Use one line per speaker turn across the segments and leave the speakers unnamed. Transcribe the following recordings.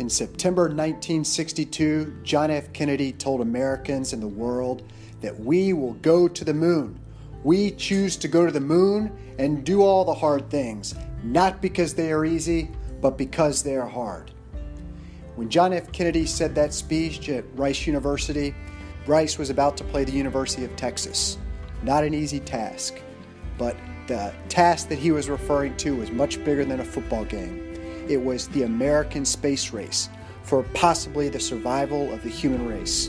In September 1962, John F. Kennedy told Americans and the world that we will go to the moon. We choose to go to the moon and do all the hard things, not because they are easy, but because they are hard. When John F. Kennedy said that speech at Rice University, Rice was about to play the University of Texas. Not an easy task, but the task that he was referring to was much bigger than a football game. It was the American space race for possibly the survival of the human race.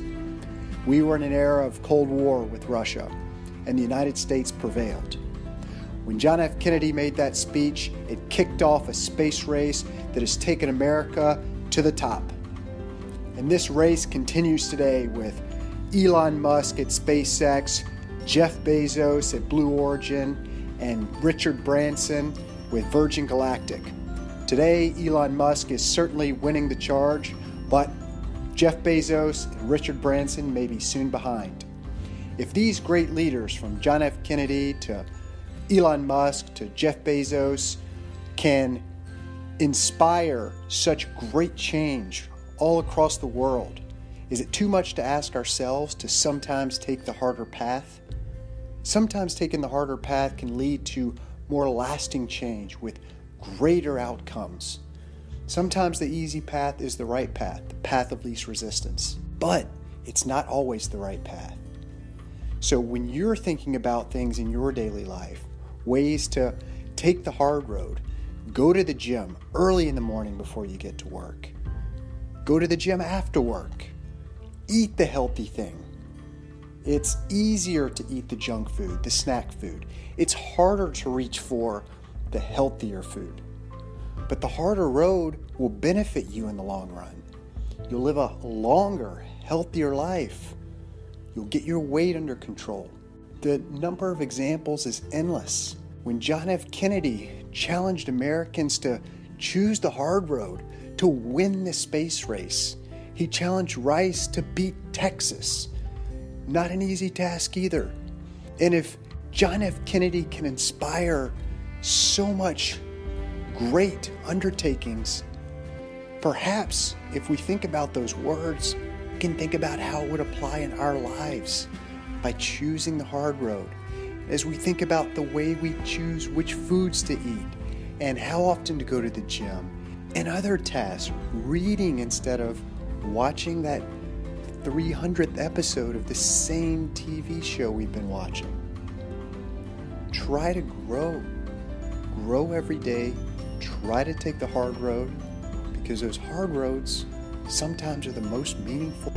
We were in an era of Cold War with Russia, and the United States prevailed. When John F. Kennedy made that speech, it kicked off a space race that has taken America to the top. And this race continues today with Elon Musk at SpaceX, Jeff Bezos at Blue Origin, and Richard Branson with Virgin Galactic. Today, Elon Musk is certainly winning the charge, but Jeff Bezos and Richard Branson may be soon behind. If these great leaders, from John F. Kennedy to Elon Musk to Jeff Bezos, can inspire such great change all across the world, is it too much to ask ourselves to sometimes take the harder path? Sometimes taking the harder path can lead to more lasting change with greater outcomes. Sometimes the easy path is the right path, the path of least resistance, but it's not always the right path. So when you're thinking about things in your daily life, ways to take the hard road, go to the gym early in the morning before you get to work, go to the gym after work, eat the healthy thing. It's easier to eat the junk food, the snack food. It's harder to reach for the healthier food. But the harder road will benefit you in the long run. You'll live a longer, healthier life. You'll get your weight under control. The number of examples is endless. When John F. Kennedy challenged Americans to choose the hard road, to win the space race, he challenged Rice to beat Texas. Not an easy task either. And if John F. Kennedy can inspire so much great undertakings. Perhaps if we think about those words, we can think about how it would apply in our lives by choosing the hard road. As we think about the way we choose which foods to eat and how often to go to the gym and other tasks, reading instead of watching that 300th episode of the same TV show we've been watching. Try to grow grow every day, try to take the hard road, because those hard roads sometimes are the most meaningful.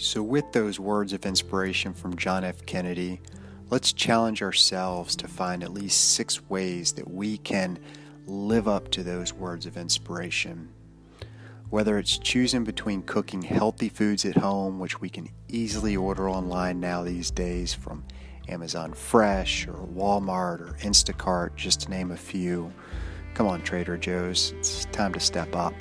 So, with those words of inspiration from John F. Kennedy, let's challenge ourselves to find at least six ways that we can live up to those words of inspiration. Whether it's choosing between cooking healthy foods at home, which we can easily order online now these days from Amazon Fresh or Walmart or Instacart, just to name a few. Come on, Trader Joe's, it's time to step up.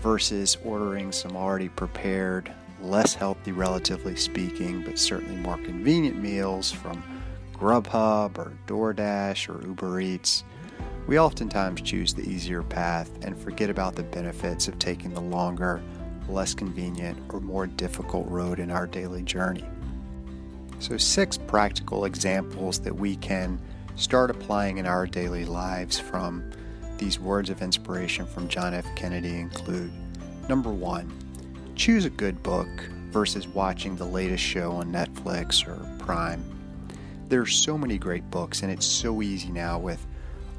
Versus ordering some already prepared, less healthy, relatively speaking, but certainly more convenient meals from Grubhub or DoorDash or Uber Eats. We oftentimes choose the easier path and forget about the benefits of taking the longer, less convenient, or more difficult road in our daily journey. So, six practical examples that we can start applying in our daily lives from these words of inspiration from John F. Kennedy include number one, choose a good book versus watching the latest show on Netflix or Prime. There are so many great books, and it's so easy now with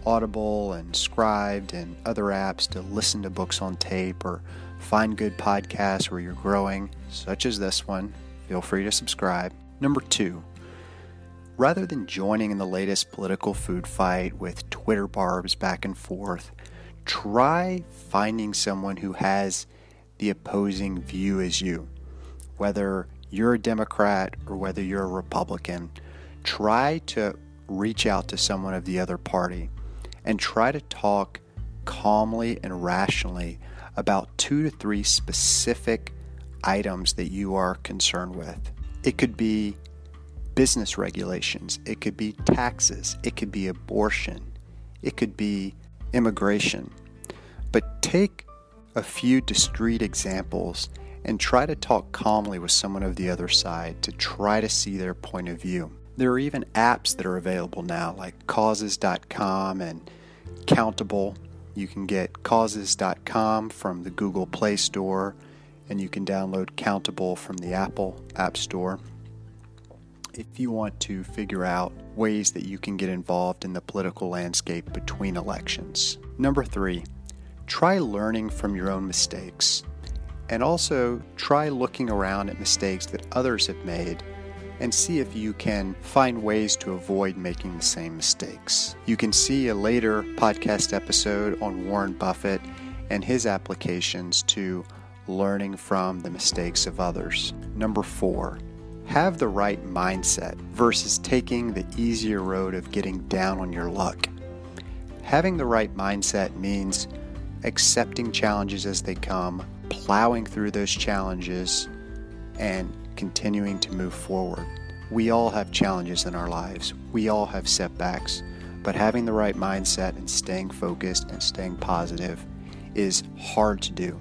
Audible and Scribd and other apps to listen to books on tape or find good podcasts where you're growing, such as this one. Feel free to subscribe. Number two, rather than joining in the latest political food fight with Twitter barbs back and forth, try finding someone who has the opposing view as you. Whether you're a Democrat or whether you're a Republican, try to reach out to someone of the other party and try to talk calmly and rationally about two to three specific items that you are concerned with. It could be business regulations, it could be taxes, it could be abortion, it could be immigration. But take a few discrete examples and try to talk calmly with someone of the other side to try to see their point of view. There are even apps that are available now, like causes.com and Countable. You can get causes.com from the Google Play Store, and you can download Countable from the Apple App Store. If you want to figure out ways that you can get involved in the political landscape between elections. Number three, try learning from your own mistakes. And also try looking around at mistakes that others have made and see if you can find ways to avoid making the same mistakes. You can see a later podcast episode on Warren Buffett and his applications to learning from the mistakes of others. Number four, have the right mindset versus taking the easier road of getting down on your luck. Having the right mindset means accepting challenges as they come, plowing through those challenges, and continuing to move forward. We all have challenges in our lives, we all have setbacks, but having the right mindset and staying focused and staying positive is hard to do.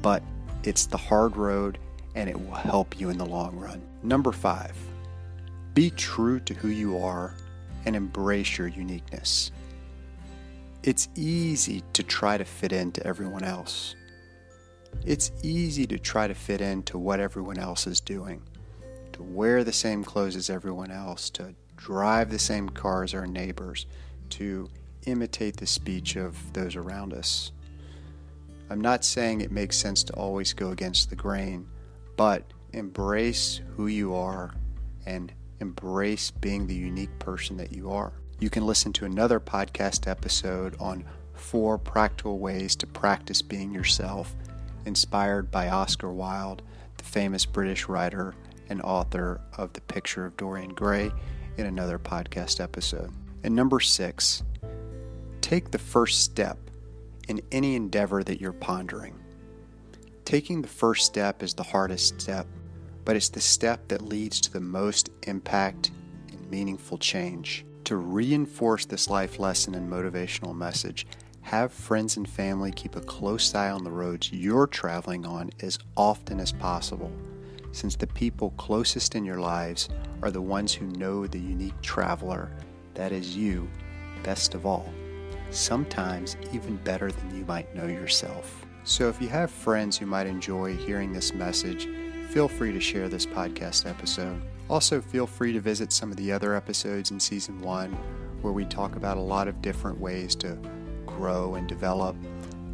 But it's the hard road and it will help you in the long run. Number five, be true to who you are and embrace your uniqueness. It's easy to try to fit into everyone else. It's easy to try to fit into what everyone else is doing, to wear the same clothes as everyone else, to drive the same car as our neighbors, to imitate the speech of those around us. I'm not saying it makes sense to always go against the grain, but embrace who you are and embrace being the unique person that you are. You can listen to another podcast episode on four practical ways to practice being yourself inspired by Oscar Wilde, the famous British writer and author of The Picture of Dorian Gray, in another podcast episode. And number six, take the first step in any endeavor that you're pondering. Taking the first step is the hardest step, but it's the step that leads to the most impact and meaningful change. To reinforce this life lesson and motivational message, have friends and family keep a close eye on the roads you're traveling on as often as possible, since the people closest in your lives are the ones who know the unique traveler that is you best of all, sometimes even better than you might know yourself. So if you have friends who might enjoy hearing this message, feel free to share this podcast episode. Also, feel free to visit some of the other episodes in season one where we talk about a lot of different ways to grow and develop,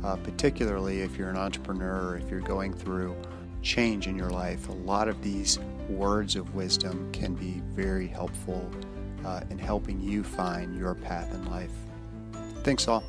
uh, particularly if you're an entrepreneur or if you're going through change in your life. A lot of these words of wisdom can be very helpful uh, in helping you find your path in life. Thanks all.